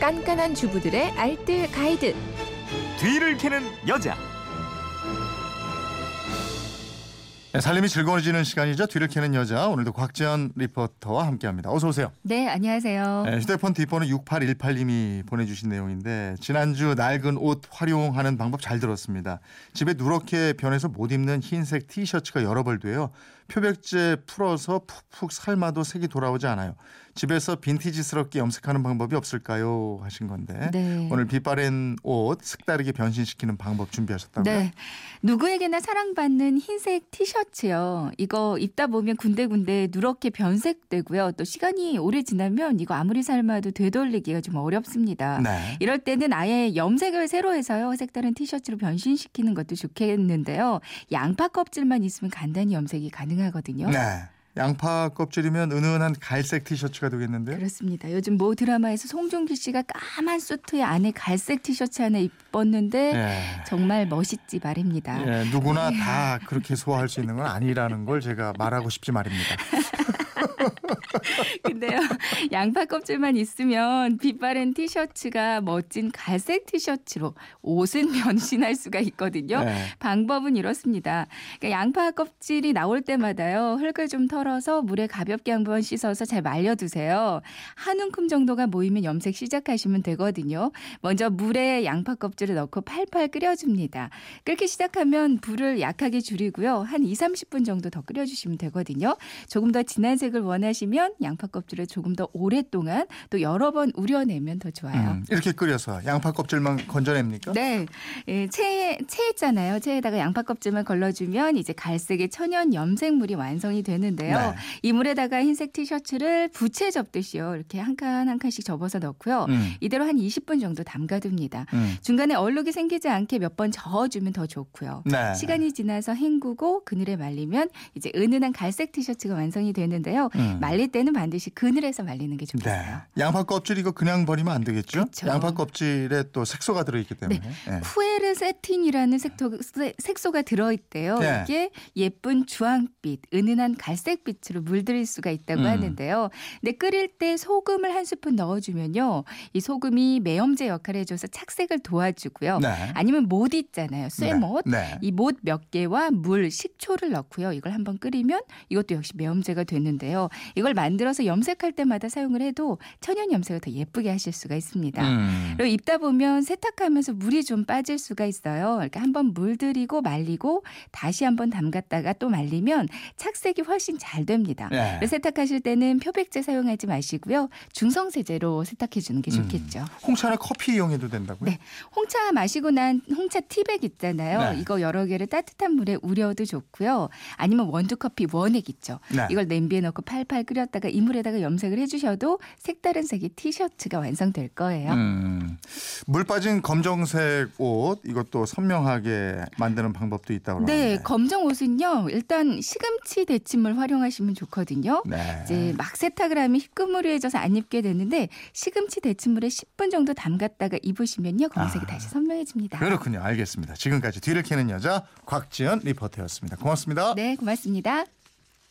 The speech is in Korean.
깐깐한 주부들의 알뜰 가이드. 뒤를 캐는 여자. 네, 살림이 즐거워지는 시간이죠. 뒤를 캐는 여자. 오늘도 곽지연 리포터와 함께합니다. 어서 오세요. 네, 안녕하세요. 네, 휴대폰 뒷번호 6818님이 보내주신 내용인데 지난주 낡은 옷 활용하는 방법 잘 들었습니다. 집에 누렇게 변해서 못 입는 흰색 티셔츠가 여러 벌 돼요. 표백제 풀어서 푹푹 삶아도 색이 돌아오지 않아요. 집에서 빈티지스럽게 염색하는 방법이 없을까요? 하신 건데 네. 오늘 빛바랜 옷 색다르게 변신시키는 방법 준비하셨다고요? 네. 누구에게나 사랑받는 흰색 티셔츠요. 이거 입다 보면 군데군데 누렇게 변색되고요. 또 시간이 오래 지나면 이거 아무리 삶아도 되돌리기가 좀 어렵습니다. 네. 이럴 때는 아예 염색을 새로 해서요. 색다른 티셔츠로 변신시키는 것도 좋겠는데요. 양파 껍질만 있으면 간단히 염색이 가능 하거든요. 네. 양파 껍질이면 은은한 갈색 티셔츠가 되겠는데요. 그렇습니다. 요즘 모 드라마에서 송중기 씨가 까만 수트에 안에 갈색 티셔츠 하나 입었는데 예. 정말 멋있지 말입니다. 예, 누구나 다 그렇게 소화할 수 있는 건 아니라는 걸 제가 말하고 싶지 말입니다. 근데요, 양파 껍질만 있으면 빛바랜 티셔츠가 멋진 갈색 티셔츠로 옷은 변신할 수가 있거든요. 네. 방법은 이렇습니다. 그러니까 양파 껍질이 나올 때마다요, 흙을 좀 털어서 물에 가볍게 한번 씻어서 잘 말려두세요. 한 움큼 정도가 모이면 염색 시작하시면 되거든요. 먼저 물에 양파 껍질을 넣고 팔팔 끓여줍니다. 끓기 시작하면 불을 약하게 줄이고요. 한 2, 30분 정도 더 끓여주시면 되거든요. 조금 더 진한 색을 원하시면 양파 껍질을 조금 더 오랫동안 또 여러 번 우려내면 더 좋아요. 음, 이렇게 끓여서 양파 껍질만 건져냅니까? 네, 예, 채, 채 있잖아요. 채에다가 양파 껍질만 걸러주면 이제 갈색의 천연 염색물이 완성이 되는데요. 네. 이 물에다가 흰색 티셔츠를 부채 접듯이요. 이렇게 한칸한 칸씩 접어서 넣고요. 음, 이대로 한 20분 정도 담가둡니다. 음. 중간에 얼룩이 생기지 않게 몇 번 저어주면 더 좋고요. 네. 시간이 지나서 헹구고 그늘에 말리면 이제 은은한 갈색 티셔츠가 완성이 되는데요. 음. 말릴 때는 반드시 그늘에서 말리는 게 네. 좋겠어요. 양파 껍질 이거 그냥 버리면 안 되겠죠? 그쵸. 양파 껍질에 또 색소가 들어있기 때문에. 네. 쿠에르세틴이라는 색소, 색소가 들어있대요. 네. 이게 예쁜 주황빛, 은은한 갈색빛으로 물들일 수가 있다고 음. 하는데요. 근데 끓일 때 소금을 한 스푼 넣어주면요. 이 소금이 매염제 역할을 해줘서 착색을 도와주고요. 네. 아니면 못 있잖아요. 쇠못. 네. 이못 몇 개와 물, 식초를 넣고요. 이걸 한번 끓이면 이것도 역시 매염제가 되는데 요. 이걸 만들어서 염색할 때마다 사용을 해도 천연 염색을 더 예쁘게 하실 수가 있습니다. 음. 그리고 입다 보면 세탁하면서 물이 좀 빠질 수가 있어요. 이렇게 한번 물들이고 말리고 다시 한번 담갔다가 또 말리면 착색이 훨씬 잘 됩니다. 네. 세탁하실 때는 표백제 사용하지 마시고요. 중성세제로 세탁해 주는 게 음. 좋겠죠. 홍차나 커피 이용해도 된다고요? 네. 홍차 마시고 난 홍차 티백 있잖아요. 네. 이거 여러 개를 따뜻한 물에 우려도 좋고요. 아니면 원두 커피 원액 있죠. 네. 이걸 냄비에 넣고 팔팔 끓였다가 이물에다가 염색을 해주셔도 색다른 색의 티셔츠가 완성될 거예요. 음. 물 빠진 검정색 옷 이것도 선명하게 만드는 방법도 있다고 네, 그러는데. 검정 옷은요. 일단 시금치 데침을 활용하시면 좋거든요. 네. 이제 막 세탁을 하면 희끄무리해져서 안 입게 되는데 시금치 데침물에 10분 정도 담갔다가 입으시면요 검색이 아. 다시 선명해집니다. 그렇군요. 알겠습니다. 지금까지 뒤를 캐는 여자 곽지연 리포터였습니다. 고맙습니다. 네, 고맙습니다.